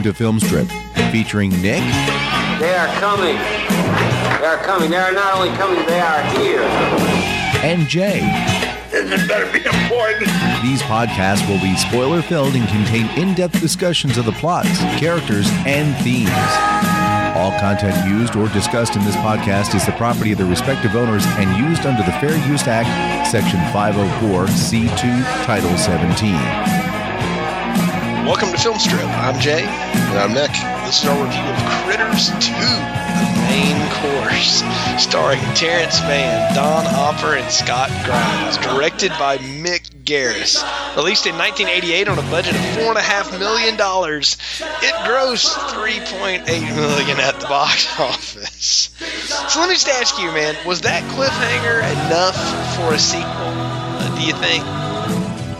welcome to Filmstrip, featuring Nick. They are coming. They are coming. They are not only coming, they are here. And Jay. This better be important. These podcasts will be spoiler filled and contain in depth discussions of the plots, characters, and themes. All content used or discussed in this podcast is the property of the respective owners and used under the Fair Use Act, Section 504, C2, Title 17. Welcome to Filmstrip. I'm Jay. And I'm Nick. This is our review of Critters 2, the main course, starring Terrence Mann, Don Opper, and Scott Grimes. Directed by Mick Garris. Released in 1988 on a budget of $4.5 million, it grossed 3.8 million at the box office. So let me just ask you, man, was that cliffhanger enough for a sequel, uh, do you think?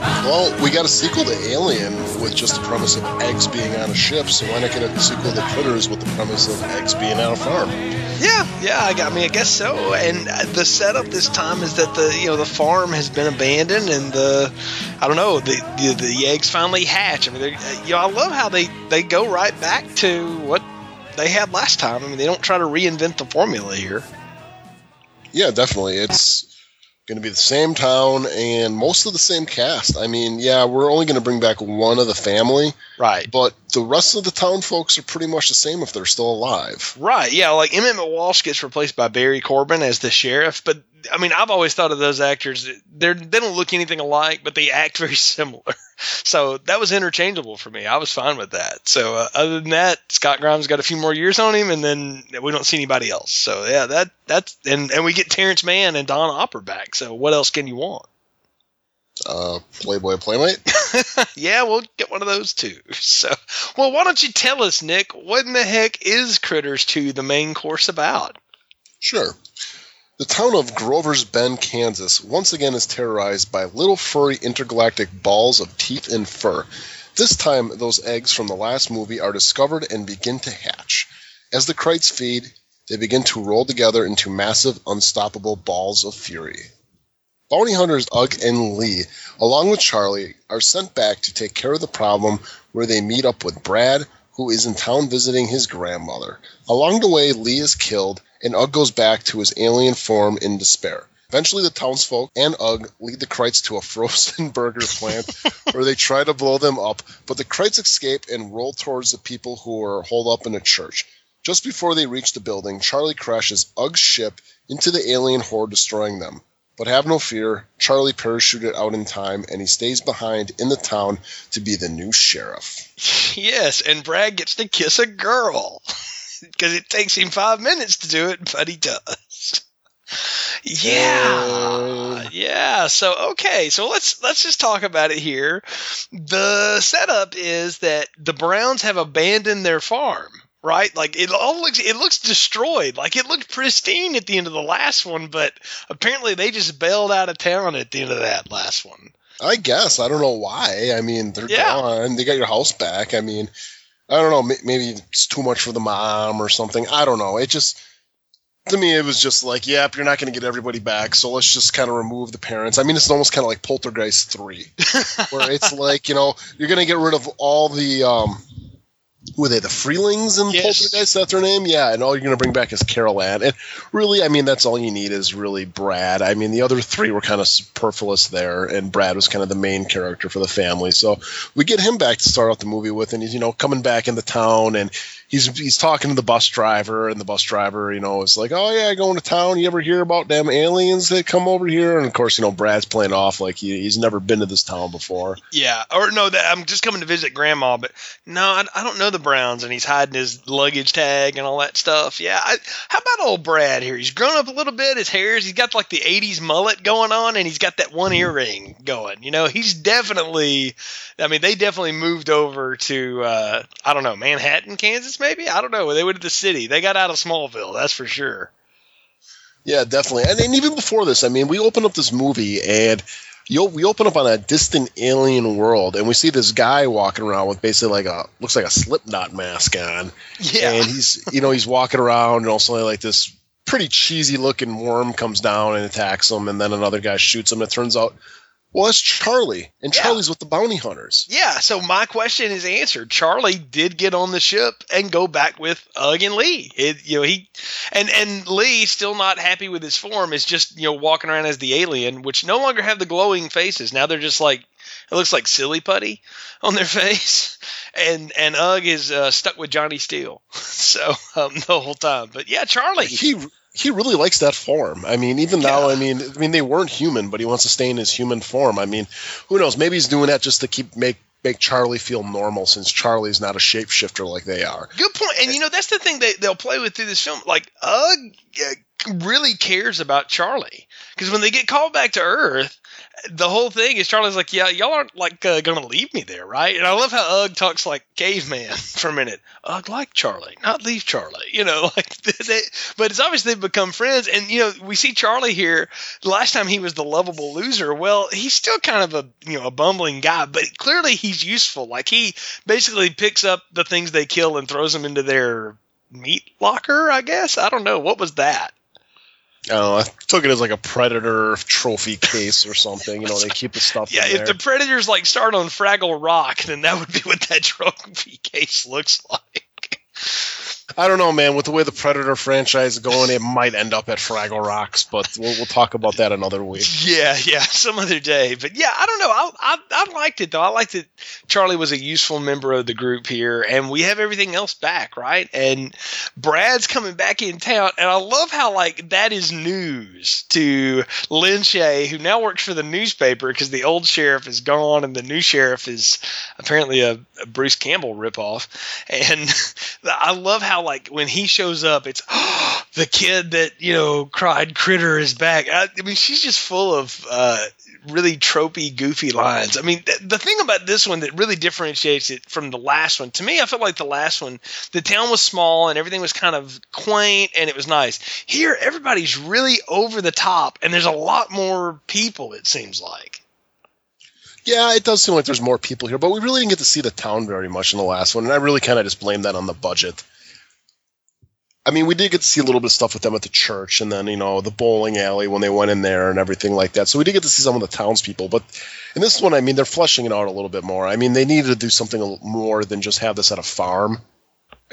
Well, we got a sequel to Alien with just the premise of eggs being on a ship, so why not get a sequel to Critters with the premise of eggs being on a farm? Yeah, yeah, I, got, I mean, I guess so. And uh, the setup this time is that the you know the farm has been abandoned, and the I don't know the the, the eggs finally hatch. I mean, you know, I love how they they go right back to what they had last time. I mean, they don't try to reinvent the formula here. Yeah, definitely. It's going to be the same town and most of the same cast. I mean, yeah, we're only going to bring back one of the family, Right. but the rest of the town folks are pretty much the same if they're still alive. Right, yeah, like Emmet Walsh gets replaced by Barry Corbin as the sheriff, but I mean, I've always thought of those actors. They're they don't look anything alike, but they act very similar. So that was interchangeable for me. I was fine with that. So uh, other than that, Scott Grimes got a few more years on him, and then we don't see anybody else. So yeah, that that's and and we get Terrence Mann and Don Opper back. So what else can you want? Uh, Playboy Playmate? yeah, we'll get one of those too. So, well, why don't you tell us, Nick, what in the heck is Critters 2, the main course about? Sure. The town of Grover's Bend, Kansas, once again is terrorized by little furry intergalactic balls of teeth and fur. This time, those eggs from the last movie are discovered and begin to hatch. As the Krites feed, they begin to roll together into massive, unstoppable balls of fury. Bounty hunters Ugg and Lee, along with Charlie, are sent back to take care of the problem where they meet up with Brad, who is in town visiting his grandmother. Along the way, Lee is killed, and Ugg goes back to his alien form in despair. Eventually, the townsfolk and Ugg lead the Krites to a frozen burger plant where they try to blow them up, but the Krites escape and roll towards the people who are holed up in a church. Just before they reach the building, Charlie crashes Ugg's ship into the alien horde, destroying them. But have no fear, Charlie parachuted out in time and he stays behind in the town to be the new sheriff. Yes, and Brad gets to kiss a girl because it takes him five minutes to do it, but he does. Yeah, Uh. yeah. So okay, so let's let's just talk about it here. The setup is that the Browns have abandoned their farm. Right, like it all looks, it looks destroyed. Like it looked pristine at the end of the last one, but apparently they just bailed out of town at the end of that last one. I guess. I don't know why. I mean, they're Yeah. gone. They got your house back. I mean, I don't know. Maybe it's too much for the mom or something. I don't know. It just, to me, it was just like, yep, you're not going to get everybody back. So let's just kind of remove the parents. I mean, it's almost kind of like Poltergeist 3, where it's like, you know, you're going to get rid of all the, um, who are they, the Freelings in Yes. Poltergeist? That's their name? Yeah. And all you're going to bring back is Carol Ann. And really, I mean, that's all you need is really Brad. I mean, the other three were kind of superfluous there, and Brad was kind of the main character for the family. So we get him back to start out the movie with, and he's, you know, coming back into town, and he's he's talking to the bus driver, and the bus driver, you know, is like, oh, yeah, going to town. You ever hear about them aliens that come over here? And of course, you know, Brad's playing off like he, he's never been to this town before. Yeah, or no, that I'm just coming to visit grandma, but no, I, I don't know the Browns, and he's hiding his luggage tag and all that stuff. Yeah, I, how about old Brad here? He's grown up a little bit. His hair's he's got like the '80s mullet going on, and he's got that one earring going. You know, he's definitely. I mean, they definitely moved over to uh, I don't know Manhattan, Kansas, maybe. I don't know. They went to the city. They got out of Smallville, that's for sure. Yeah, definitely. And, and even before this, I mean, we open up this movie and you, we open up on a distant alien world and we see this guy walking around with basically like a looks like a Slipknot mask on. Yeah. And he's you know he's walking around and also like this pretty cheesy looking worm comes down and attacks him and then another guy shoots him. It turns out Well, that's Charlie, and Yeah. Charlie's with the bounty hunters. Yeah, so my question is answered. Charlie did get on the ship and go back with Ugg and Lee. It, you know, he and and Lee still not happy with his form is just you know walking around as the alien, which no longer have the glowing faces. Now they're just like it looks like silly putty on their face, and and Ugg is uh, stuck with Johnny Steele, so um, the whole time. But yeah, Charlie. He he really likes that form. I mean, even now, I mean, I mean, they weren't human, but he wants to stay in his human form. I mean, who knows? Maybe he's doing that just to keep make make Charlie feel normal, since Charlie's not a shapeshifter like they are. Good point. And you know that's the thing they they'll play with through this film. Like Ugg uh, really cares about Charlie because when they get called back to Earth, the whole thing is Charlie's like, "Yeah, y'all aren't like uh, gonna leave me there, right?" And I love how Ugg talks like caveman for a minute. Ugg like Charlie, not leave Charlie. You know, like they, but it's obvious they've become friends. And you know, we see Charlie here. Last time he was the lovable loser. Well, he's still kind of a you know a bumbling guy, but clearly he's useful. Like he basically picks up the things they kill and throws them into their meat locker. I guess I don't know what was that. I don't know. I took it as like a predator trophy case or something. You know, they keep the stuff. Yeah, if the predators like start on Fraggle Rock, then that would be what that trophy case looks like. I don't know, man. With the way the Predator franchise is going, it might end up at Fraggle Rocks, but we'll, we'll talk about that another week. Yeah, yeah, some other day. But yeah, I don't know. I, I I liked it though. I liked that Charlie was a useful member of the group here, and we have everything else back, right? And Brad's coming back in town, and I love how like that is news to Lin Shay, who now works for the newspaper because the old sheriff is gone, and the new sheriff is apparently a, a Bruce Campbell ripoff. And I love how like when he shows up, it's the kid that you know cried critter is back. I, I mean she's just full of uh, really tropey goofy lines. I mean th- the thing about this one that really differentiates it from the last one to me i felt like the last one the town was small and everything was kind of quaint and it was nice. Here everybody's really over the top and there's a lot more people it seems like. Yeah, it does seem like there's more people here, but we really didn't get to see the town very much in the last one, and I really kind of just blame that on the budget. I mean, we did get to see a little bit of stuff with them at the church, and then you know the bowling alley when they went in there and everything like that. So we did get to see some of the townspeople, but in this one, I mean, they're fleshing it out a little bit more. I mean, they needed to do something more than just have this at a farm,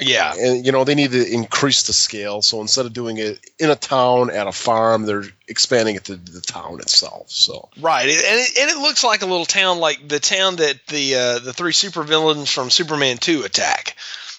yeah and you know they need to increase the scale. So instead of doing it in a town at a farm, they're expanding it to the town itself. So Right, and it, and it looks like a little town, like the town that the uh, the three supervillains from Superman Two attack.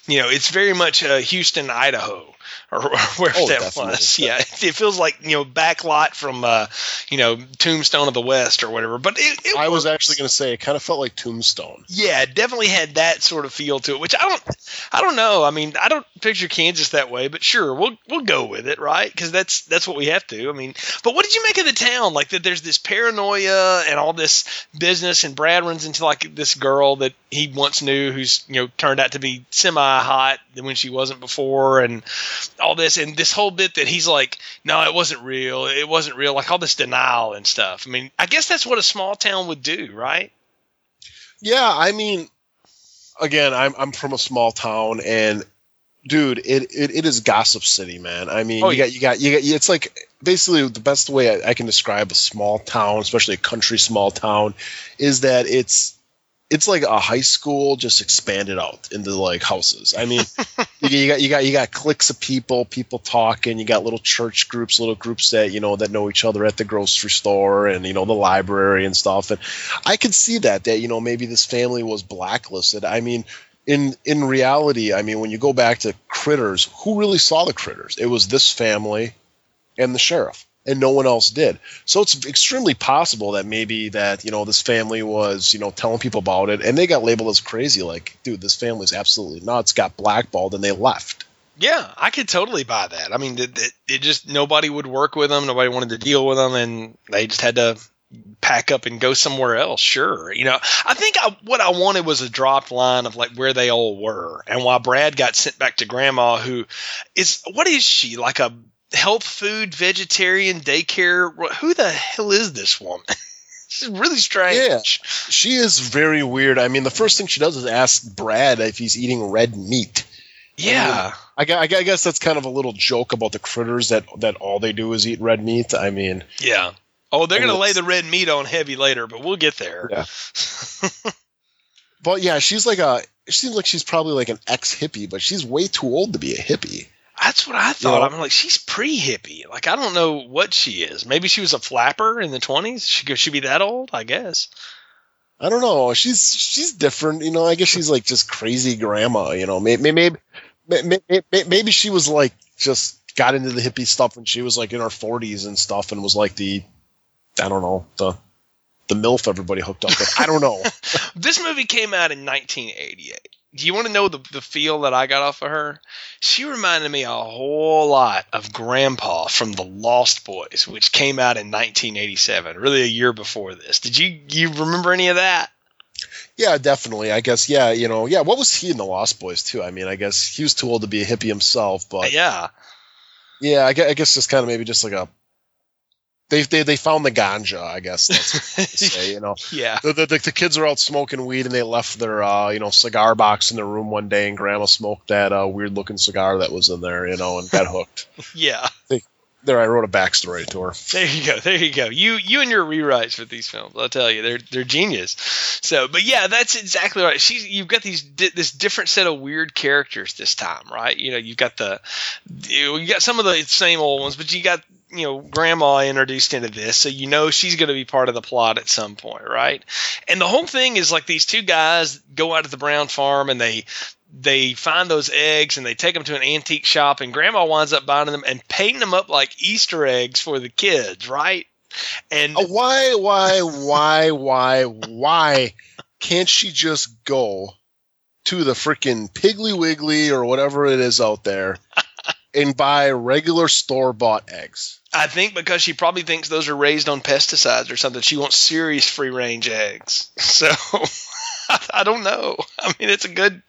You know, it's very much uh, Houston, Idaho, or wherever Oh, that definitely. was. Yeah, it, feels like you know backlot from uh, you know Tombstone of the West or whatever. But it, it I was works. actually going to say it kind of felt like Tombstone. Yeah, it definitely had that sort of feel to it, which I don't, I don't know. I mean, I don't picture Kansas that way, but sure, we'll we'll go with it, right? Because that's that's what we have to. I mean, but what did you make of the town? Like that, there's this paranoia and all this business, and Brad runs into like this girl that he once knew, who's you know turned out to be semi hot when she wasn't before, and all this, and this whole bit that he's like, no, it wasn't real, it wasn't real, like all this denial and stuff. I mean, I guess that's what a small town would do, right? Yeah, I mean, again, I'm I'm from a small town, and dude, it it, it is gossip city, man. I mean, Oh, you got you got you got. It's like basically the best way I, I can describe a small town, especially a country small town, is that it's it's like a high school just expanded out into like houses. I mean, you, got you got you got cliques of people, people talking. You got little church groups, little groups that you know that know each other at the grocery store and you know the library and stuff. And I could see that that you know maybe this family was blacklisted. I mean. In, in reality, I mean, when you go back to critters, who really saw the critters? It was this family and the sheriff and no one else did so it's extremely possible that maybe that you know this family was you know telling people about it and they got labeled as crazy like dude this family's absolutely nuts got blackballed and they left Yeah, I could totally buy that. I mean, it, it, it just nobody would work with them. Nobody wanted to deal with them, and they just had to pack up and go somewhere else. Sure, you know. I think I, what I wanted was a dropped line of like where they all were and why Brad got sent back to Grandma, who is what is she like a health food vegetarian daycare? Who the hell is this woman? She's really strange. Yeah. she is very weird i mean the first thing she does is ask brad if he's eating red meat Yeah. I gu- I I guess that's kind of a little joke about the critters that that all they do is eat red meat i mean Yeah. Oh, they're gonna lay the red meat on heavy later, but we'll get there. Yeah. But yeah, she's like a. It seems like she's probably like an ex hippie, but she's way too old to be a hippie. That's what I thought. know? I'm like, she's pre-hippie. Like, I don't know what she is. Maybe she was a flapper in the 20s. She could she be that old? I guess. I don't know. She's she's different, you know. I guess she's like just crazy grandma, you know. Maybe maybe maybe, maybe she was like just got into the hippie stuff when she was like in her 40s and stuff, and was like the I don't know the the milf everybody hooked up with. I don't know. This movie came out in 1988. Do you want to know the, the feel that I got off of her? She reminded me a whole lot of Grandpa from The Lost Boys, which came out in 1987, really a year before this. Did you you remember any of that? yeah, definitely. I guess yeah, you know, yeah. What was he in the Lost Boys too? I mean, I guess he was too old to be a hippie himself, but yeah. yeah, I guess, I guess just kind of maybe just like a. They, they, they found the ganja, I guess that's what say, you know. yeah. the, the, the, kids were out smoking weed and they left their uh, you know cigar box in their room one day and grandma smoked that uh, weird looking cigar that was in there you know and got hooked Yeah. there i wrote a backstory to her There you go. There you go. You you and your rewrites for these films, I'll tell you, they're they're genius. So, but yeah, that's exactly right. She's you've got these di- this different set of weird characters this time, right? You know, you've got the you got some of the same old ones, but you got you know grandma introduced into this, so you know she's going to be part of the plot at some point, right? And the whole thing is like these two guys go out to the Brown farm and they they find those eggs and they take them to an antique shop and grandma winds up buying them and painting them up like easter eggs for the kids right and Uh, why why why why why can't she just go to the freaking piggly wiggly or whatever it is out there and buy regular store bought eggs. I think because she probably thinks those are raised on pesticides or something she wants serious free range eggs. So I don't know. I mean, it's a good,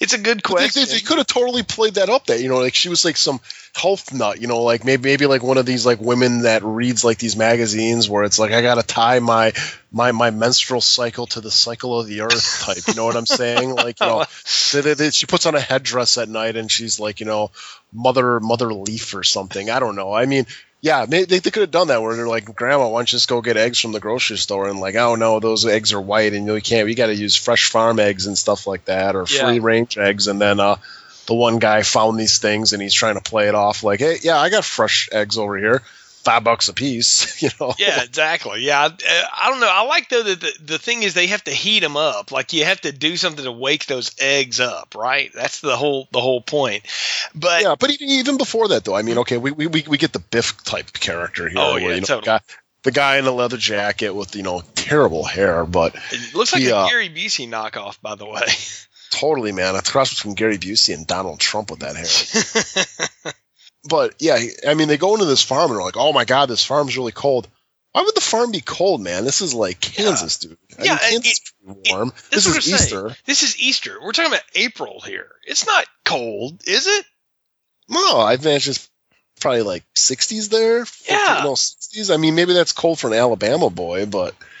it's a good they- question. They, they could have totally played that up. That you know, like she was like some health nut. You know, like maybe maybe like one of these like women that reads like these magazines where it's like I gotta tie my my my menstrual cycle to the cycle of the earth type. You know what I'm saying? Like you know, oh. they, they- she puts on a headdress at night and she's like you know mother mother leaf or something. I don't know. I mean. Yeah, they, they could have done that where they're like, Grandma, why don't you just go get eggs from the grocery store? And like, oh no, those eggs are white, and you, can't. We got to use fresh farm eggs and stuff like that, or Yeah. free range eggs. And then uh, the one guy found these things, and he's trying to play it off like, hey, yeah, I got fresh eggs over here, five bucks a piece. You know? Yeah, exactly. Yeah, I, I don't know. I like though that the, the thing is they have to heat them up. Like you have to do something to wake those eggs up, right? That's the whole the whole point. But yeah. But even, even before that, though, I mean, okay, we we, we, get the Biff type character here. Oh, where, yeah, you know, totally. the guy, the guy in the leather jacket with you know terrible hair, but it looks like he, a uh, Gary Busey knockoff, by the way. totally man, a cross between Gary Busey and Donald Trump with that hair. but yeah, I mean, they go into this farm and they're like, "Oh my god, this farm's really cold." Why would the farm be cold, man? This is like Kansas, dude. I Yeah, mean, Kansas is pretty warm. That's this what is I'm saying. Easter. This is Easter. We're talking about April here. It's not cold, is it? No, I think it's just probably like 60s there. Yeah. no 60s. I mean, maybe that's cold for an Alabama boy, but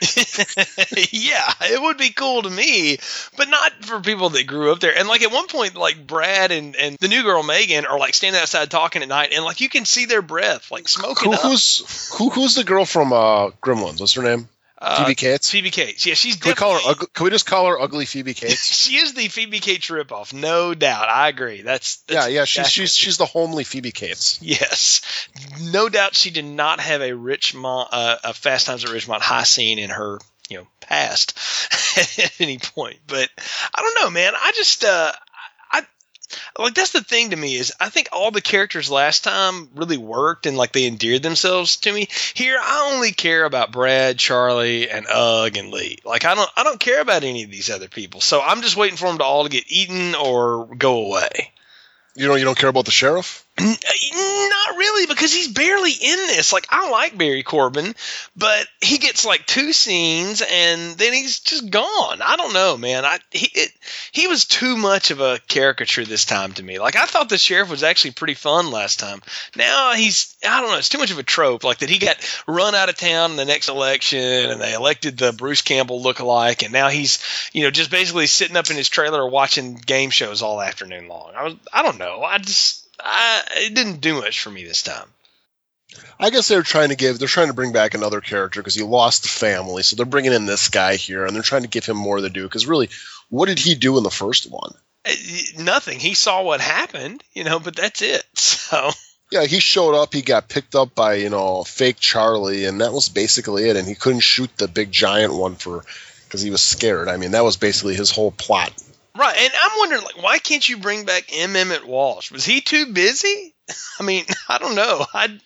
yeah, it would be cool to me, but not for people that grew up there. And like at one point, like Brad and, and the new girl Megan are like standing outside talking at night, and like you can see their breath, like smoking who, who's who, who's the girl from uh, Gremlins? What's her name? Uh, Phoebe Cates. Phoebe Cates. Yeah, she's Can we call her? Ugly, can we just call her Ugly Phoebe Cates? she is the Phoebe Cates ripoff, no doubt. I agree. That's, yeah, that's yeah. She's exactly- she's she's the homely Phoebe Cates. Yes, no doubt she did not have a Richmond, uh, a Fast Times at Ridgemont High scene in her, you know, past at any point. But I don't know, man. I just, uh, like that's the thing to me is I think all the characters last time really worked and like they endeared themselves to me. Here, I only care about Brad, Charlie, and Ugg and Lee. Like I don't, I don't care about any of these other people. So I'm just waiting for them to all to get eaten or go away. You know, you don't care about the sheriff. Not really, because he's barely in this. Like, I like Barry Corbin, but he gets like two scenes and then he's just gone. I don't know, man. I he it, he was too much of a caricature this time to me. Like, I thought the sheriff was actually pretty fun last time. Now he's I don't know. It's too much of a trope. Like that he got run out of town in the next election and they elected the Bruce Campbell lookalike, and now he's you know just basically sitting up in his trailer watching game shows all afternoon long. I was I don't know. I just I, it didn't do much for me this time. I guess they're trying to give, they're trying to bring back another character because he lost the family. So they're bringing in this guy here and they're trying to give him more to do. Because really, what did he do in the first one? Uh, Nothing. He saw what happened, you know, but that's it. So Yeah, he showed up. He got picked up by you know fake Charlie, and that was basically it. And he couldn't shoot the big giant one for because he was scared. I mean, that was basically his whole plot. Right, and I'm wondering, like, why can't you bring back M. Emmet Walsh? Was he too busy? I mean, I don't know. I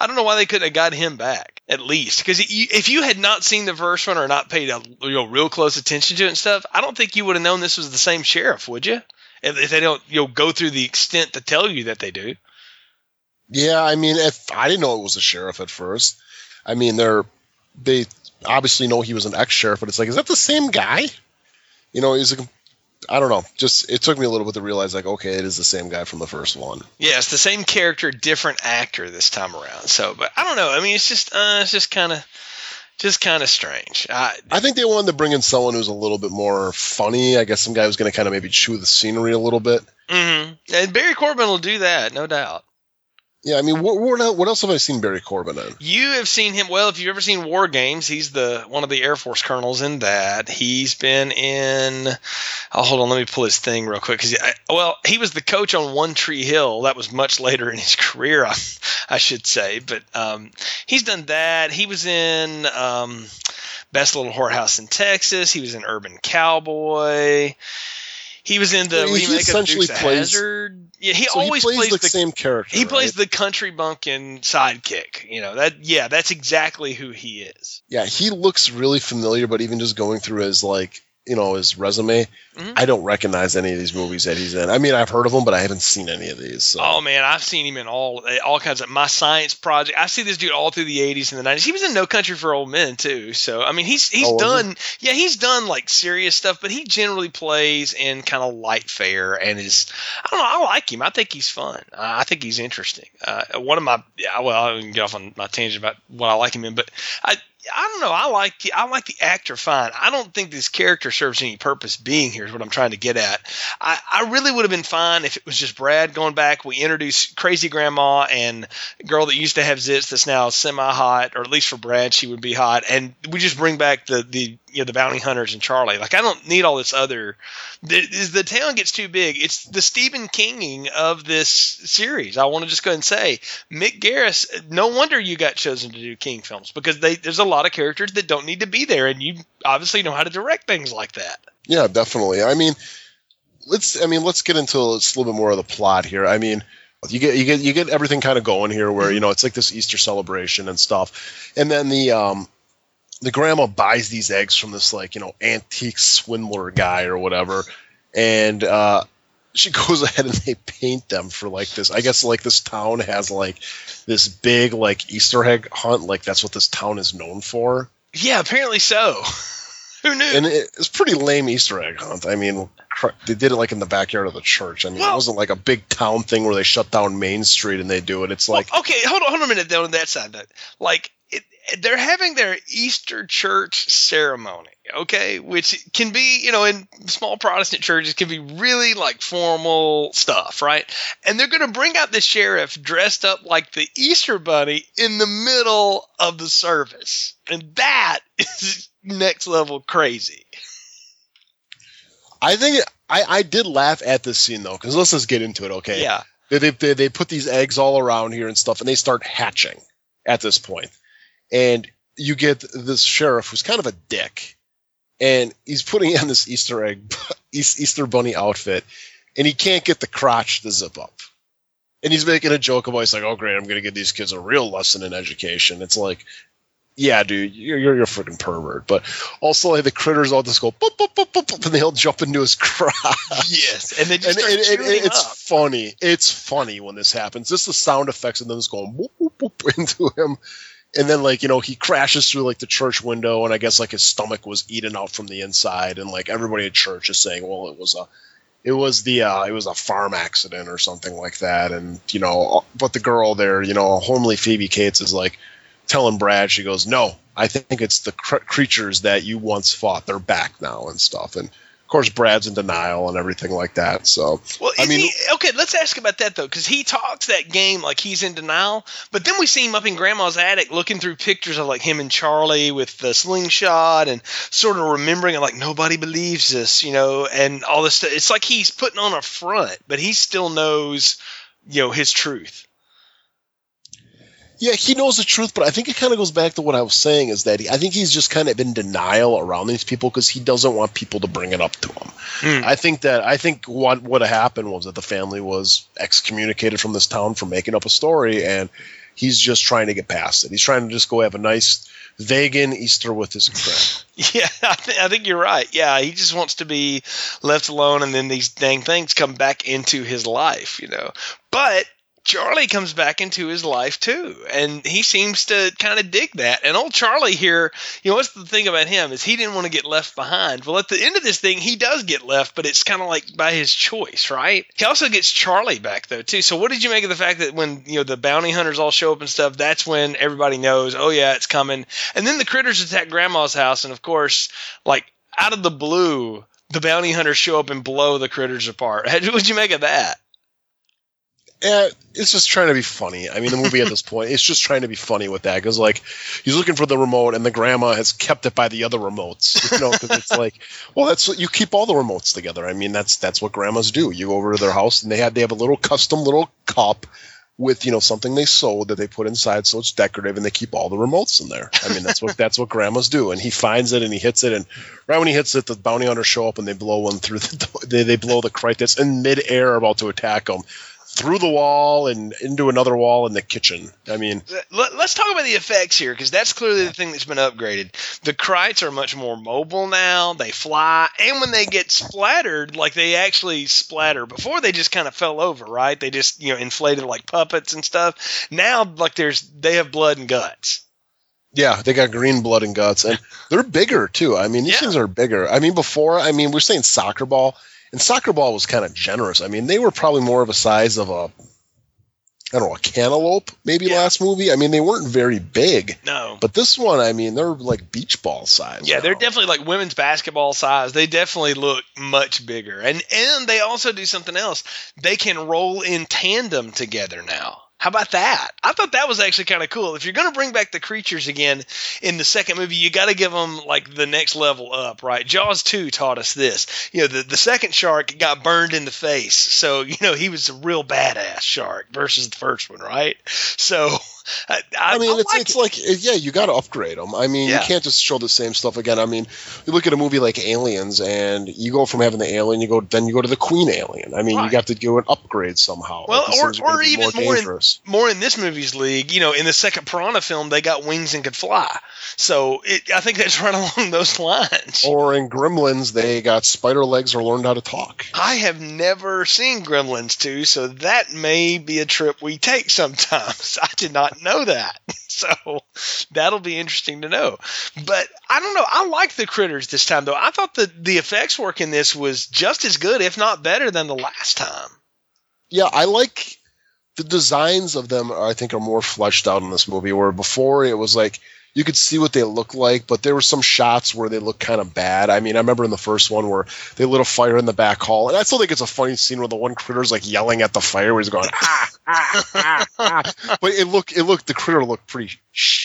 I don't know why they couldn't have got him back at least because if you had not seen the first one or not paid a you know real close attention to it and stuff, I don't think you would have known this was the same sheriff, would you? If, if they don't you know go through the extent to tell you that they do. Yeah, I mean, if I didn't know it was a sheriff at first. I mean, they're they obviously know he was an ex sheriff, but it's like, is that the same guy? You know, he's a I don't know. Just it took me a little bit to realize, like, okay, it is the same guy from the first one. Yeah, it's the same character, different actor this time around. So, but I don't know. I mean, it's just, uh, it's just kind of, just kind of strange. I, I think they wanted to bring in someone who's a little bit more funny. I guess some guy who's going to kind of maybe chew the scenery a little bit. hmm And Barry Corbin will do that, no doubt. Yeah, I mean, what, what, else have I seen Barry Corbin in? You have seen him. Well, if you've ever seen War Games, he's the one of the Air Force colonels in that. He's been in. Oh, hold on, let me pull his thing real quick. Because well, he was the coach on One Tree Hill. That was much later in his career, I, I should say. But um, he's done that. He was in um, Best Little Whorehouse in Texas. He was in Urban Cowboy. He was in the Yeah, he remake of essentially Dukes of plays- Hazard. Yeah, he So always he plays, plays the, same character. he plays right? the country bumpkin sidekick. You know that. Yeah, that's exactly who he is. Yeah, he looks really familiar, but even just going through his like you know his resume, Mhm. I don't recognize any of these movies that he's in. I mean, I've heard of him, but I haven't seen any of these. So. Oh man, I've seen him in all all kinds of my science project. I see this dude all through the '80s and the '90s. He was in No Country for Old Men too. So I mean, he's he's Oh, done. Yeah, he's done like serious stuff, but he generally plays in kind of light fare and is. I don't know. I like him. I think he's fun. Uh, I think he's interesting. Uh, one of my yeah. Well, I can get off on my tangent about what I like him in, but I. I don't know. I like the I like the actor fine. I don't think this character serves any purpose being here. Is what I'm trying to get at. I, I really would have been fine if it was just Brad going back. We introduce crazy grandma and girl that used to have zits that's now semi hot, or at least for Brad, she would be hot, and we just bring back the the you know the bounty hunters and Charlie. Like I don't need all this other. The, the town gets too big, it's the Stephen Kinging of this series. I want to just go and say, Mick Garris. No wonder you got chosen to do King films because they there's a lot of characters that don't need to be there, and you obviously know how to direct things like that. Yeah, definitely. I mean, let's. I mean, let's get into a little bit more of the plot here. I mean, you get you get you get everything kind of going here, where you know it's like this Easter celebration and stuff, and then the um the grandma buys these eggs from this like you know antique swindler guy or whatever, and uh she goes ahead and they paint them for like this. I guess like this town has like this big like Easter egg hunt. Like that's what this town is known for. Yeah, apparently so. Who knew? and it, it's pretty lame Easter egg hunt. I mean, cr- they did it like in the backyard of the church. I mean, Well- it wasn't like a big town thing where they shut down Main Street and they do it. It's like, Well, okay, hold on, hold on a minute. Though on that side, though, like it, they're having their Easter church ceremony, okay, which can be, you know, in small Protestant churches can be really like formal stuff, right? And they're going to bring out the sheriff dressed up like the Easter bunny in the middle of the service, and that is next level crazy. I think I, I did laugh at this scene though, because let's just get into it, okay? Yeah, They, they, they, they put these eggs all around here and stuff, and they start hatching at this point. And you get this sheriff who's kind of a dick, and he's putting on this Easter egg, Easter bunny outfit, and he can't get the crotch to zip up. And he's making a joke about, he's like, "Oh great, I'm gonna give these kids a real lesson in education." It's like, yeah, dude, you're you're, you're a freaking pervert. But also, like the critters all just go, boop, boop, boop, boop, boop, and they all jump into his crotch yes, and they and just it, it, shooting it's up. funny. It's funny when this happens. Just the sound effects of them just going whoop, whoop, whoop into him, and then like you know he crashes through like the church window, and I guess like his stomach was eaten out from the inside, and like everybody at church is saying, well, it was a, it was the uh, it was a farm accident or something like that, and you know, but the girl there, you know, homely Phoebe Cates is like telling Brad, she goes, no, I think it's the cr- creatures that you once fought. They're back now and stuff, and. Of course, Brad's in denial and everything like that. So, Well, I is mean- he okay? Let's ask about that though, because he talks that game like he's in denial, but then we see him up in Grandma's attic looking through pictures of like him and Charlie with the slingshot and sort of remembering it like nobody believes this, you know, and all this stuff. It's like he's putting on a front, but he still knows, you know, his truth. Yeah, he knows the truth, but I think it kind of goes back to what I was saying is that he, I think he's just kind of in denial around these people because he doesn't want people to bring it up to him. Hmm. I think that I think what would have happened was that the family was excommunicated from this town for making up a story, and he's just trying to get past it. He's trying to just go have a nice vegan Easter with his friend. Yeah, I, th- I think you're right. Yeah, he just wants to be left alone, and then these dang things come back into his life, you know. But Charlie comes back into his life too, and he seems to kind of dig that. And old Charlie here, you know, what's the thing about him is he didn't want to get left behind. Well, at the end of this thing, he does get left, but it's kind of like by his choice, right? He also gets Charlie back though too. So, what did you make of the fact that when you know the bounty hunters all show up and stuff, that's when everybody knows, oh yeah, it's coming. And then the critters attack Grandma's house, and of course, like out of the blue, the bounty hunters show up and blow the critters apart. What'd you make of that? Yeah, it's just trying to be funny. I mean, the movie at this point, it's just trying to be funny with that because, like, he's looking for the remote, and the grandma has kept it by the other remotes. You know, because it's like, well, that's what you keep all the remotes together. I mean, that's that's what grandmas do. You go over to their house, and they have they have a little custom little cup with you know something they sold that they put inside, so it's decorative, and they keep all the remotes in there. I mean, that's what that's what grandmas do. And he finds it, and he hits it, and right when he hits it, the bounty hunters show up, and they blow one through the door. They they blow the crate that's in midair about to attack them through the wall and into another wall in the kitchen. I mean, Let, us talk about the effects here because that's clearly the thing that's been upgraded. The Krites are much more mobile now. They fly, and when they get splattered, like they actually splatter. Before they just kind of fell over, right? They just you know inflated like puppets and stuff. Now, like there's they have blood and guts. yeah, they got green blood and guts, and they're bigger too. I mean, these Yeah. things are bigger. I mean, before, I mean, we're saying soccer ball, and soccer ball was kind of generous. I mean, they were probably more of a size of a, I don't know, a cantaloupe, maybe Yeah. last movie. I mean, they weren't very big, No. but this one, I mean, they're like beach ball size. Yeah, they're definitely like women's basketball size. They definitely look much bigger. And and they also do something else. They can roll in tandem together now. How about that? I thought that was actually kind of cool. If you're going to bring back the creatures again in the second movie, you got to give them like the next level up, right? Jaws 2 taught us this. You know, the, the second shark got burned in the face. So, you know, he was a real badass shark versus the first one, right? So, I, I, I mean, it's, like it's it. like yeah, you got to upgrade them. I mean, Yeah. you can't just show the same stuff again. I mean, you look at a movie like Aliens, and you go from having the alien, you go then you go to the Queen Alien. I mean, Right. you got to go and upgrade somehow. Well, Like, or- things are gonna or even more in- more in this movie's league, you know, in the second Piranha film, they got wings and could fly. So it, I think that's right along those lines. Or in Gremlins, they got spider legs or learned how to talk. I have never seen Gremlins 2, so that may be a trip we take sometimes. I did not know that. So that'll be interesting to know. But I don't know. I like the critters this time, though. I thought the, the effects work in this was just as good, if not better, than the last time. Yeah, I like the designs of them. I think are more fleshed out in this movie. Where before it was like you could see what they look like, but there were some shots where they look kind of bad. I mean, I remember in the first one where they lit a fire in the back hall, and I still think it's a funny scene where the one critter's like yelling at the fire, where he's going ah, ah, ah, ah. but it looked it looked the critter looked pretty,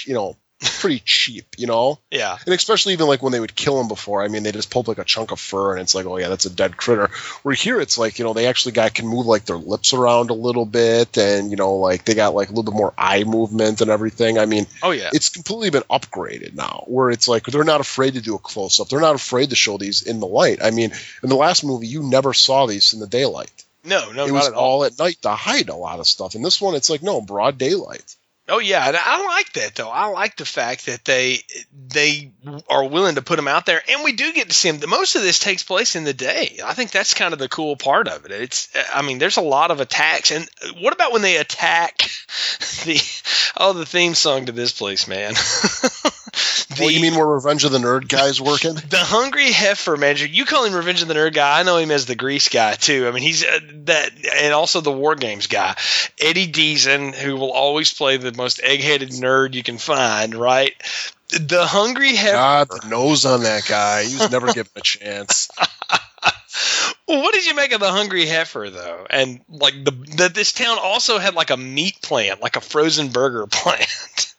you know, pretty cheap, you know. Yeah. And especially even like when they would kill him before, I mean, they just pulled like a chunk of fur, and it's like, oh yeah, that's a dead critter. Where here, it's like you know they actually got can move like their lips around a little bit, and you know like they got like a little bit more eye movement and everything. I mean, Oh, yeah. it's completely been upgraded now, where it's like they're not afraid to do a close up. They're not afraid to show these in the light. I mean, in the last movie, you never saw these in the daylight. No, no, it not was at all. all at night to hide a lot of stuff. In this one, it's like no broad daylight. Oh yeah, and I like that though. I like the fact that they they are willing to put them out there, and we do get to see them. Most of this takes place in the day. I think that's kind of the cool part of it. It's, I mean, there's a lot of attacks, and what about when they attack the oh the theme song to this place, man? the, you mean where Revenge of the Nerd guy's working? the hungry heifer manager? You call him Revenge of the Nerd guy. I know him as the Grease guy too. I mean, he's uh, that, and also the War Games guy, Eddie Deezen, who will always play the most egg-headed nerd you can find. Right? The hungry heifer. God, the nose on that guy. He was never given a chance. Well, what did you make of the hungry heifer though? And like the that this town also had like a meat plant, like a frozen burger plant.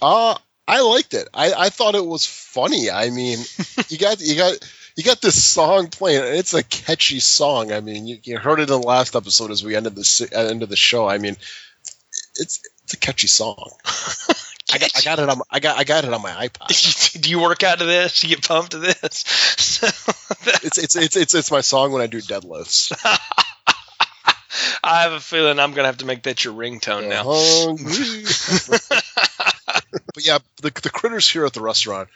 Uh I liked it. I, I thought it was funny. I mean, you got you got you got this song playing, and it's a catchy song. I mean, you, you heard it in the last episode as we ended the uh, end of the show. I mean, it's it's a catchy song. I got, I got it on my, I got I got it on my iPod. Do you work out to this? Do you get pumped to this? So, It's it's it's it's it's my song when I do deadlifts. I have a feeling I'm gonna have to make that your ringtone now. But yeah, the the critters here at the restaurant.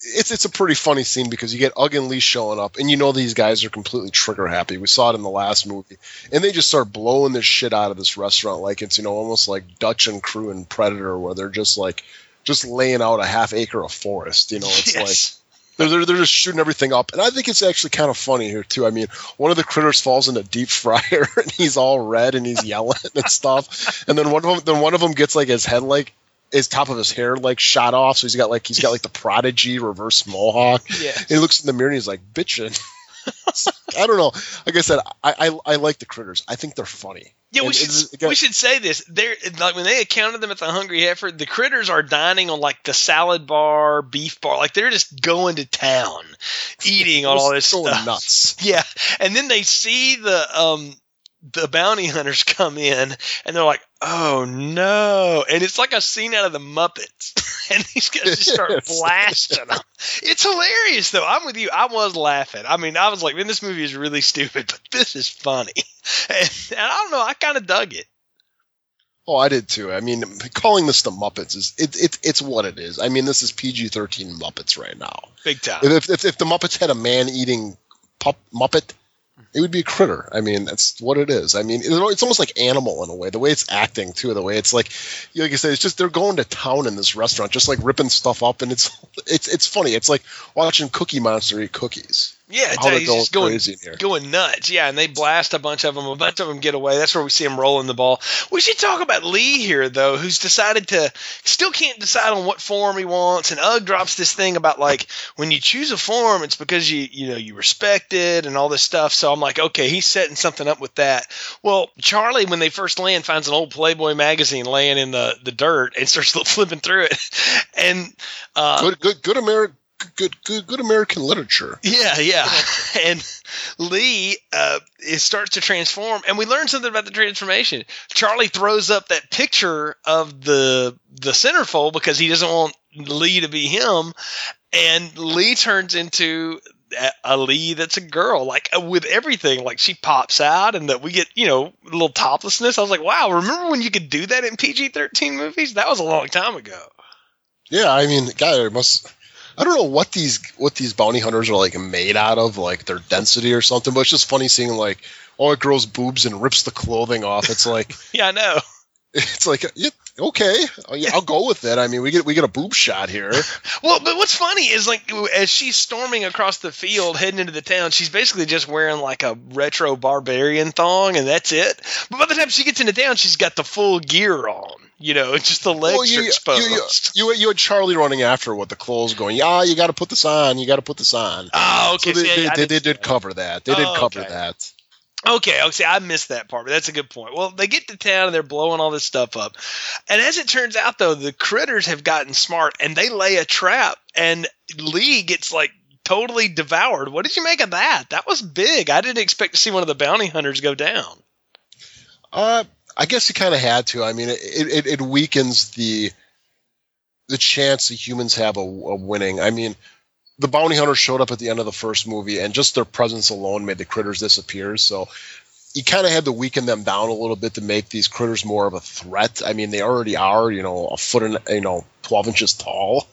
It's it's a pretty funny scene because you get Ugg and Lee showing up, and you know these guys are completely trigger happy. We saw it in the last movie, and they just start blowing this shit out of this restaurant like it's you know almost like Dutch and Crew and Predator, where they're just like just laying out a half acre of forest. You know, it's like they're, they're, they're just shooting everything up. And I think it's actually kind of funny here, too. I mean, one of the critters falls in a deep fryer and he's all red and he's yelling and stuff. And then one of them, then one of them gets like his head, like, his top of his hair, like, shot off. So he's got like, he's got like the prodigy reverse mohawk. Yeah. And he looks in the mirror and he's like, bitchin'. I don't know. Like I said, I, I, I like the critters. I think they're funny. Yeah, we And should again- we should say this. They're like when they accounted them at the Hungry Heifer, the critters are dining on like the salad bar, beef bar, like they're just going to town, eating on all this stuff. nuts. Yeah, and then they see the um the bounty hunters come in, and they're like, "Oh no!" And it's like a scene out of the Muppets, and these guys just start Yes. blasting them. It's hilarious, though. I'm with you. I was laughing. I mean, I was like, "Man, this movie is really stupid, but this is funny." And, and I don't know, I kind of dug it. Oh, I did too. I mean, calling this the Muppets is it, it it's what it is. I mean, this is PG thirteen Muppets right now. Big time. If, if if the Muppets had a man eating pup Muppet, it would be a critter. I mean, that's what it is. I mean, it's almost like animal in a way. The way it's acting too. The way it's like, like I said, it's just they're going to town in this restaurant, just like ripping stuff up, and it's it's it's funny. It's like watching Cookie Monster eat cookies. Yeah, he's going just going crazy in here. going nuts. Yeah, and they blast a bunch of them. A bunch of them get away. That's where we see him rolling the ball. We should talk about Lee here, though, who's decided to still can't decide on what form he wants. And Ugg drops this thing about like when you choose a form, it's because you you know you respect it and all this stuff. So I'm like, okay, he's setting something up with that. Well, Charlie, when they first land, finds an old Playboy magazine laying in the the dirt and starts flipping through it. And uh, Good good good American good good good American literature. yeah, yeah. And Lee uh, it starts to transform, and we learn something about the transformation. Charlie throws up that picture of the the centerfold because he doesn't want Lee to be him, and Lee turns into a- Lee that's a girl, like uh, with everything. Like she pops out, and that we get you know a little toplessness. I was like, wow, remember when you could do that in PG thirteen movies? That was a long time ago. Yeah, I mean, God, it must. I don't know what these what these bounty hunters are like made out of, like their density or something. But it's just funny seeing like, oh, it grows boobs and rips the clothing off. It's like, Yeah, I know. it's like, yeah, okay, Oh, yeah, I'll go with it. I mean, we get we get a boob shot here. Well, but what's funny is like as she's storming across the field heading into the town, she's basically just wearing like a retro barbarian thong, and that's it. But by the time she gets into town, she's got the full gear on. You know, just the legs Well, you, are exposed. you, you, you had Charlie running after with the clothes going, yeah, you got to put this on, you got to put this on. oh, okay. so they, see, they, they, they did cover that. They did Oh, cover okay. that. Okay, okay, I missed that part, but that's a good point. Well, they get to town and they're blowing all this stuff up. And as it turns out, though, the critters have gotten smart and they lay a trap, and Lee gets like totally devoured. What did you make of that? That was big. I didn't expect to see one of the bounty hunters go down. Uh, I guess you kind of had to. I mean, it, it, it weakens the the chance the humans have of, winning. I mean, the bounty hunters showed up at the end of the first movie, and just their presence alone made the critters disappear. So you kind of had to weaken them down a little bit to make these critters more of a threat. I mean, they already are, you know, a foot and you know, twelve inches tall.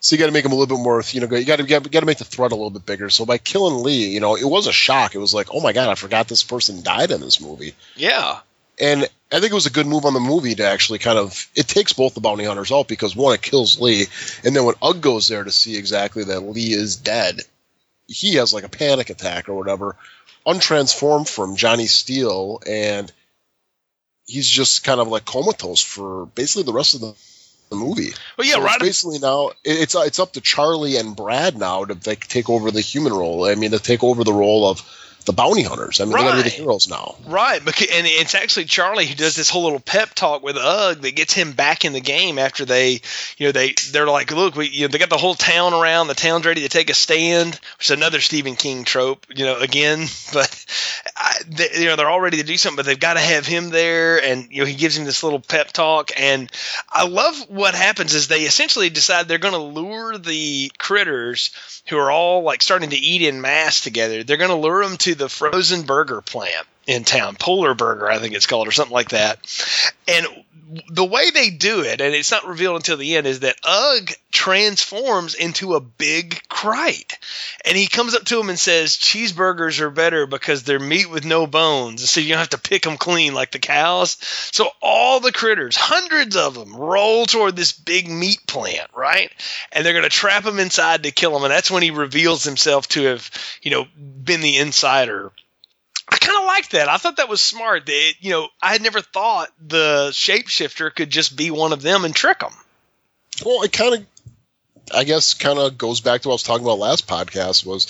So you got to make them a little bit more, you know, you got to got to make the threat a little bit bigger. So by killing Lee, you know, it was a shock. It was like, oh my god, I forgot this person died in this movie Yeah. And I think it was a good move on the movie to actually kind of it takes both the bounty hunters out because one it kills Lee, and then when Ugg goes there to see exactly that Lee is dead, he has like a panic attack or whatever, untransformed from Johnny Steele, and he's just kind of like comatose for basically the rest of the the movie. Well, yeah, So right. basically now it- it's it's up to Charlie and Brad now to like take over the human role. I mean, to take over the role of the bounty hunters. I mean, they got to be the heroes now. Right, and it's actually Charlie who does this whole little pep talk with Ugg that gets him back in the game after they, you know, they they're like, look, we, you know, they got the whole town around, the town's ready to take a stand, which is another Stephen King trope, you know, again, but I, they, you know they're all ready to do something, but they've got to have him there, and you know he gives him this little pep talk, and I love what happens is they essentially decide they're going to lure the critters who are all like starting to eat in mass together. They're going to lure them to the frozen burger plant in town, Polar Burger, I think it's called, or something like that. And the way they do it, and it's not revealed until the end, is that Ugg transforms into a big crate. And he comes up to him and says, Cheeseburgers are better because they're meat with no bones. So you don't have to pick them clean like the cows. So all the critters, hundreds of them, roll toward this big meat plant, right? And they're going to trap him inside to kill him. And that's when he reveals himself to have, you know, been the insider. I kind of liked that. I thought that was smart. That you know, I had never thought the shapeshifter could just be one of them and trick them. Well, it kind of, I guess, kind of goes back to what I was talking about last podcast. Was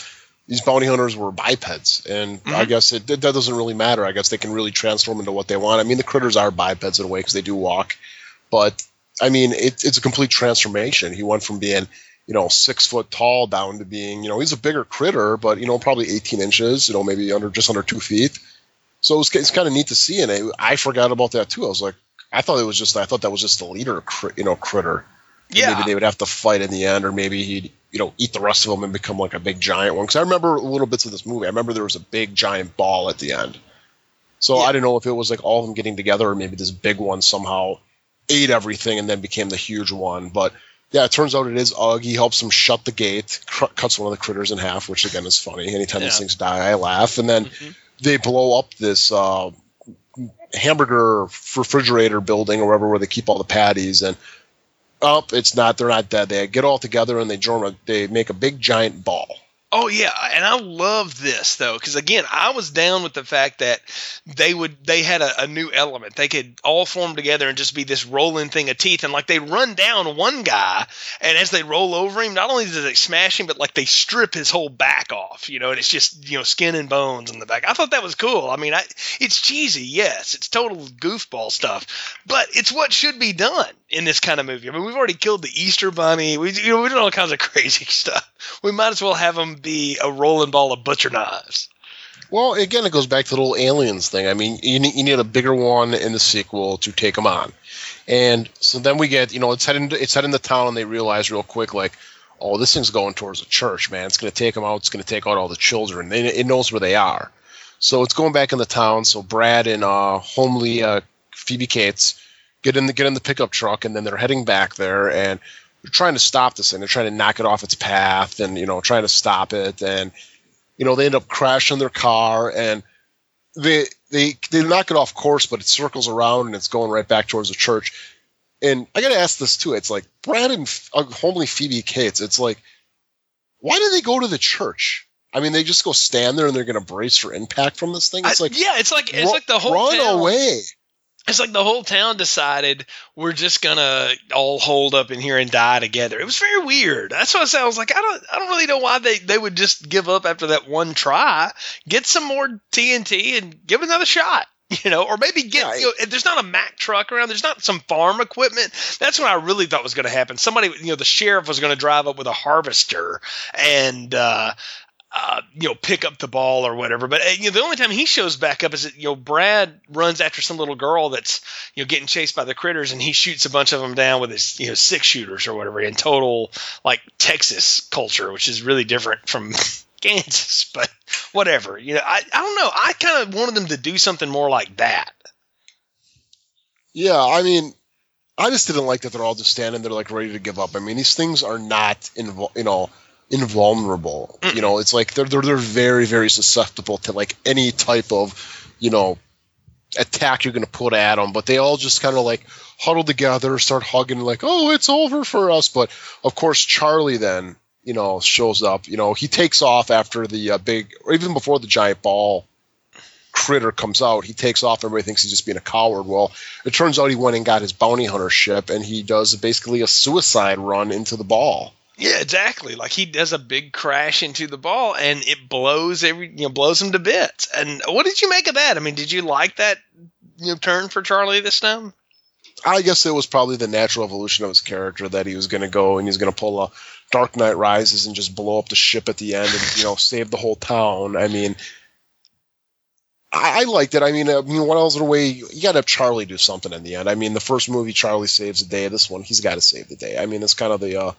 these bounty hunters were bipeds, and I Mhm. guess it, that doesn't really matter. I guess they can really transform into what they want. I mean, the critters are bipeds in a way because they do walk, but I mean, it, it's a complete transformation. He went from being, you know, six foot tall down to being, you know, he's a bigger critter, but you know, probably 18 inches, you know, maybe under just under two feet. So it was, it's kind of neat to see, and I, I forgot about that too. I was like, I thought it was just, I thought that was just the leader, you know, critter. Yeah, Maybe they would have to fight in the end, or maybe he'd, you know, eat the rest of them and become like a big giant one. Because I remember little bits of this movie. I remember there was a big giant ball at the end. So Yeah. I didn't know if it was like all of them getting together, or maybe this big one somehow ate everything and then became the huge one. But yeah, it turns out it is Ugg. He helps him shut the gate, cr- cuts one of the critters in half, which again is funny. Anytime these things die, I laugh. And then Mhm. they blow up this uh, hamburger refrigerator building or wherever where they keep all the patties and up it's not they're not dead they get all together and they join a, they make a big giant ball Oh yeah, and I love this though because again, I was down with the fact that they would they had a, a new element. They could all form together and just be this rolling thing of teeth, and like they run down one guy, and as they roll over him, not only do they smash him, but like they strip his whole back off, you know, and it's just you know skin and bones in the back. I thought that was cool. I mean, I, it's cheesy, yes, it's total goofball stuff, but it's what should be done in this kind of movie. I mean, we've already killed the Easter Bunny. We you know we did all kinds of crazy stuff. We might as well have them be a rolling ball of butcher knives. well again it goes back to the little aliens thing. I mean you need, you need a bigger one in the sequel to take them on. And so then we get you know it's heading it's heading to town and they realize real quick like oh this thing's going towards a church man. It's going to take them out. It's going to take out all the children. They, it knows where they are. So it's going back in the town. So brad and uh homely uh phoebe cates get in the get in the pickup truck and then they're heading back there. And they're trying to stop this thing. They're trying to knock it off its path and you know trying to stop it. And you know they end up crashing their car and they they they knock it off course but it circles around and it's going right back towards the church. And i gotta ask this too. It's like brad and uh, homely phoebe cates it's like why do they go to the church? I mean they just go stand there and they're gonna brace for impact from this thing? It's I- like yeah, it's like it's like the whole run away It's like the whole town decided we're just gonna all hold up in here and die together. It was very weird. That's what I said. I was like, I don't, I don't really know why they, they would just give up after that one try. Get some more TNT and give it another shot. You know, or maybe get. Yeah, you know, there's not a Mack truck around. There's not some farm equipment. That's what I really thought was going to happen. Somebody, you know, the sheriff was going to drive up with a harvester and. uh uh, you know, pick up the ball or whatever. But uh, you know, the only time he shows back up is that you know Brad runs after some little girl that's you know getting chased by the critters, and he shoots a bunch of them down with his you know six shooters or whatever in total like Texas culture, which is really different from Kansas. But whatever, you know, I I don't know. I kind of wanted them to do something more like that. Yeah, I mean, I just didn't like that they're all just standing there like ready to give up. I mean, these things are not invul- you know invulnerable. You know, it's like they're, they're they're very very susceptible to like any type of you know attack you're going to put at them. But they all just kind of like huddle together, start hugging, like, oh, it's over for us. But of course, Charlie then you know shows up. You know, he takes off after the uh, big, or even before the giant ball critter comes out, he takes off. Everybody thinks he's just being a coward. Well, it turns out he went and got his bounty hunter ship, and he does basically a suicide run into the ball. Yeah, exactly. Like he does a big crash into the ball, and it blows every you know blows him to bits. And what did you make of that? I mean, did you like that you know turn for Charlie this time? I guess it was probably the natural evolution of his character that he was going to go and he's going to pull a Dark Knight Rises and just blow up the ship at the end and you know save the whole town. I mean, I, liked it. I mean, uh, I mean, what else in the way you got to have Charlie do something in the end. I mean, the first movie Charlie saves the day. This one he's got to save the day. I mean, it's kind of the uh,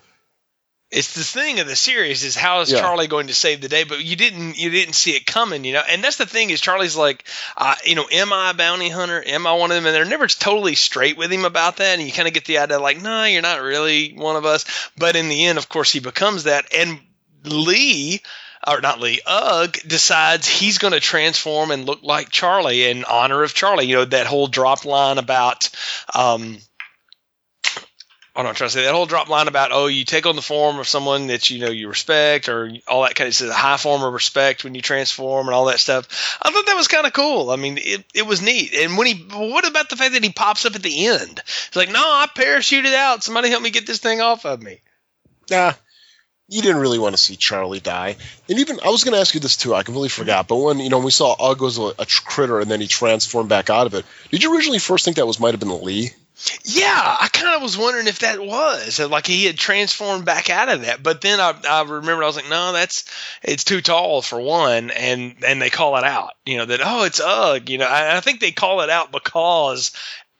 it's the thing of the series is how is Yeah. Charlie going to save the day? But you didn't you didn't see it coming, you know. And that's the thing is Charlie's like, uh, you know, am I a bounty hunter? Am I one of them? And they're never totally straight with him about that. And you kind of get the idea like, no, you're not really one of us. But in the end, of course, he becomes that. And Lee. Or not Lee, Ugg decides he's going to transform and look like Charlie in honor of Charlie. You know, that whole drop line about, um, Oh, I'm trying to say that whole drop line about oh you take on the form of someone that you know you respect or all that kind of a high form of respect when you transform and all that stuff. I thought that was kind of cool. I mean, it, it was neat. And when he what about the fact that he pops up at the end? It's like no, I parachuted out. Somebody help me get this thing off of me. nah. You didn't really want to see Charlie die, and even I was going to ask you this too. I completely mm-hmm. forgot. But when you know when we saw Ugg was a, a critter, and then he transformed back out of it. Did you originally first think that was might have been Lee? Yeah, I kind of was wondering if that was uh, like he had transformed back out of that, but then I, I remembered I was like, no, that's it's too tall for one, and and they call it out, you know that oh it's Ugg, you know I, I think they call it out because.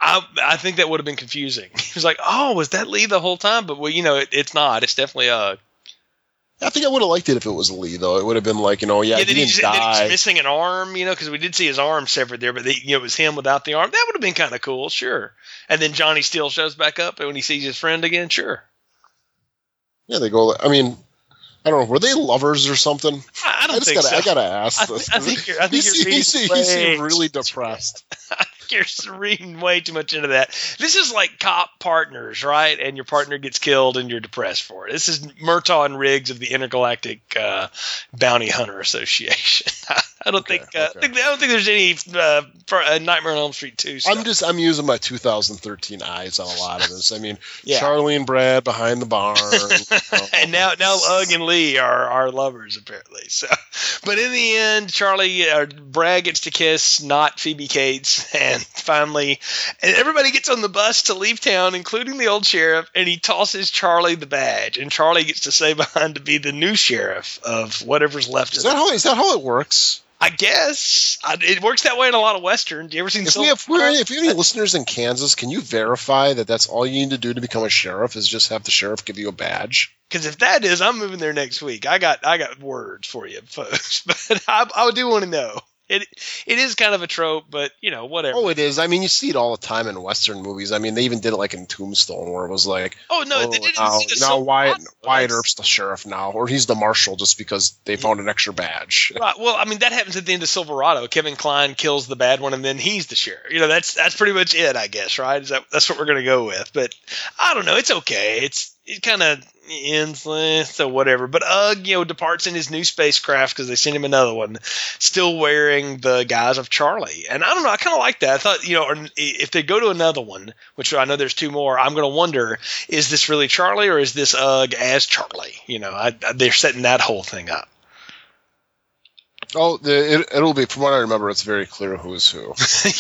I, I think that would have been confusing. He was like, "Oh, was that Lee the whole time?" But well, you know, it, it's not. It's definitely Ugg. I think I would have liked it if it was Lee, though. It would have been like, you know, yeah, Yeah, he he just, die. he's missing an arm, you know, because we did see his arm severed there, but they, you know, it was him without the arm. That would have been kind of cool, sure. And then Johnny Steele shows back up, and when he sees his friend again, sure. Yeah, they go. I mean, I don't know. Were they lovers or something? I, I don't just think gotta, so. I gotta ask. I this. thi- I think you're- I think he, you're he seemed really depressed. you're reading way too much into that. This is like cop partners, right? And your partner gets killed, and you're depressed for it. This is Murtaugh and Riggs of the Intergalactic uh, Bounty Hunter Association. I don't Okay, think, uh, okay. think I don't think there's any uh, for, uh, Nightmare on Elm Street two. Stuff. I'm just I'm using my 2013 eyes on a lot of this. I mean, Yeah. Charlie and Brad behind the barn. and now now Ugg and Lee are are lovers apparently. So, but in the end, Charlie uh, Brad gets to kiss not Phoebe Cates, and finally, and everybody gets on the bus to leave town, including the old sheriff, and he tosses Charlie the badge, and Charlie gets to stay behind to be the new sheriff of whatever's left is of that how is that how it works? I guess I, it works that way in a lot of westerns. Do you ever seen? If we have if, you have any listeners in Kansas, can you verify that that's all you need to do to become a sheriff is just have the sheriff give you a badge? Because if that is, I'm moving there next week. I got I got words for you, folks. But I, I do want to know. It it is kind of a trope, but you know whatever. Oh, it is. I mean, you see it all the time in Western movies. I mean, they even did it like in Tombstone, where it was like, Oh no, oh, they didn't now, now Silver Wyatt. Wyatt Earp's the sheriff now, or he's the marshal just because they found an extra badge. Right. Well, I mean that happens at the end of Silverado. Kevin Kline kills the bad one, and then he's the sheriff. You know, that's that's pretty much it, I guess. Right? Is that that's what we're gonna go with? But I don't know. It's okay. It's it kind of ends eh, so whatever. But Ugg, you know, departs in his new spacecraft because they sent him another one, still wearing the guise of Charlie. And I don't know. I kind of like that. I thought you know, if they go to another one, which I know there's two more, I'm gonna wonder: is this really Charlie or is this Ugg as Charlie? You know, I, I, they're setting that whole thing up. Oh, the, it, it'll be. From what I remember, it's very clear who is who.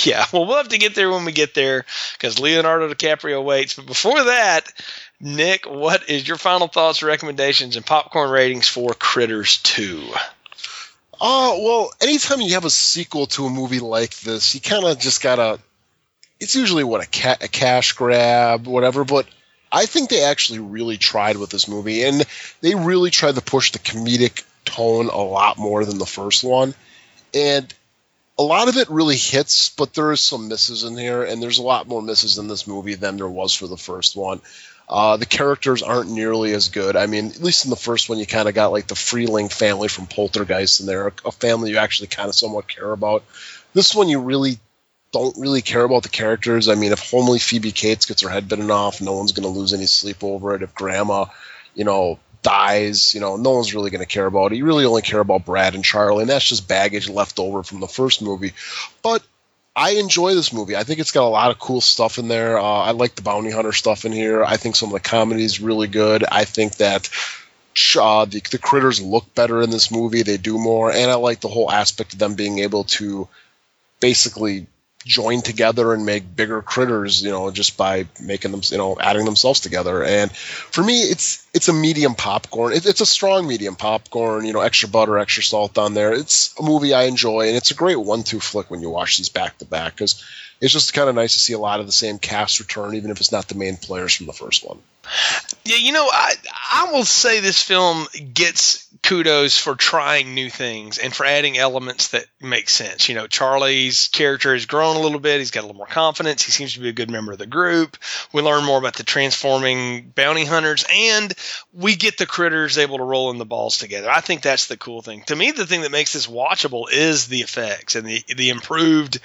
yeah, well, we'll have to get there when we get there because Leonardo DiCaprio waits. But before that, Nick, what is your final thoughts, recommendations, and popcorn ratings for Critters 2? Oh uh, well, anytime you have a sequel to a movie like this, you kind of just gotta. It's usually what a, ca- a cash grab, whatever. But I think they actually really tried with this movie, and they really tried to push the comedic tone a lot more than the first one. And a lot of it really hits, but there is some misses in here, and there's a lot more misses in this movie than there was for the first one. Uh, the characters aren't nearly as good. I mean, at least in the first one, you kind of got like the Freeling family from Poltergeist in there, a, a family you actually kind of somewhat care about. This one, you really don't really care about the characters. I mean, if homely Phoebe Cates gets her head bitten off, no one's going to lose any sleep over it. If Grandma, you know, dies, you know, no one's really going to care about it. You really only care about Brad and Charlie, and that's just baggage left over from the first movie. But I enjoy this movie. I think it's got a lot of cool stuff in there. Uh, I like the bounty hunter stuff in here. I think some of the comedy is really good. I think that uh, the, the critters look better in this movie. They do more, and I like the whole aspect of them being able to basically join together and make bigger critters, you know, just by making them, you know, adding themselves together. And for me, it's it's a medium popcorn. It, it's a strong medium popcorn, you know, extra butter, extra salt on there. It's a movie I enjoy, and it's a great one-two flick when you watch these back to back because it's just kind of nice to see a lot of the same cast return, even if it's not the main players from the first one. Yeah, you know, I I will say this film gets kudos for trying new things and for adding elements that make sense. You know, Charlie's character has grown a little bit. He's got a little more confidence. He seems to be a good member of the group. We learn more about the transforming bounty hunters, and we get the critters able to roll in the balls together. I think that's the cool thing. To me, the thing that makes this watchable is the effects and the the improved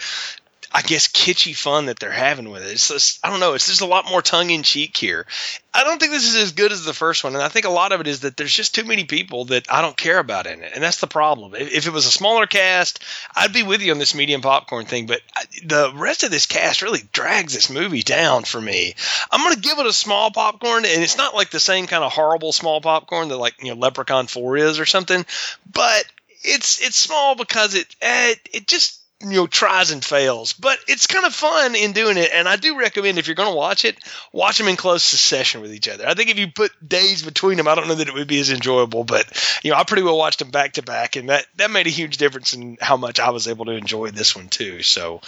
I guess kitschy fun that they're having with it. It's just, I don't know. It's just a lot more tongue in cheek here. I don't think this is as good as the first one, and I think a lot of it is that there's just too many people that I don't care about in it, and that's the problem. If it was a smaller cast, I'd be with you on this medium popcorn thing, but the rest of this cast really drags this movie down for me. I'm going to give it a small popcorn, and it's not like the same kind of horrible small popcorn that like you know Leprechaun Four is or something, but it's it's small because it it, it just you know tries and fails. But it's kind of fun in doing it and i do recommend if you're going to watch it watch them in close succession with each other. I think if you put days between them i don't know that it would be as enjoyable but you know i pretty well watched them back to back and that that made a huge difference in how much i was able to enjoy this one too. So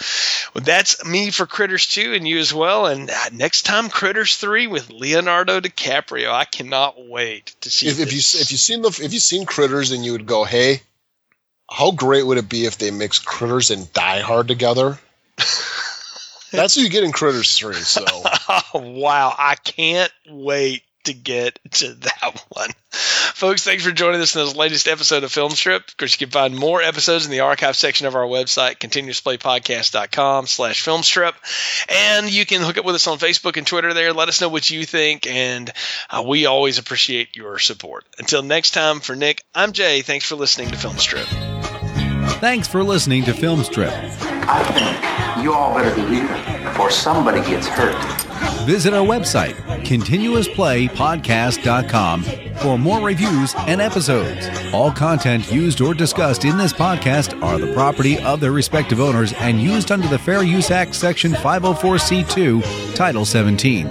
well, that's me for critters 2 and you as well and uh, next time critters 3 with leonardo dicaprio i cannot wait to see if, if you if you've seen the if you've seen critters and you would go hey how great would it be if they mix Critters and Die Hard together? That's what you get in Critters 3. So, wow, I can't wait to get to that one. Folks, thanks for joining us in this latest episode of Film Strip. Of course, you can find more episodes in the archive section of our website, continuousplaypodcast.com slash filmstrip. And you can hook up with us on Facebook and Twitter there. Let us know what you think, and uh, we always appreciate your support. Until next time, for Nick, I'm Jay. Thanks for listening to Film Strip. Thanks for listening to Film Strip. I think you all better be leaving before somebody gets hurt. Visit our website, continuousplaypodcast.com, for more reviews and episodes. All content used or discussed in this podcast are the property of their respective owners and used under the Fair Use Act, Section 504C2, Title 17.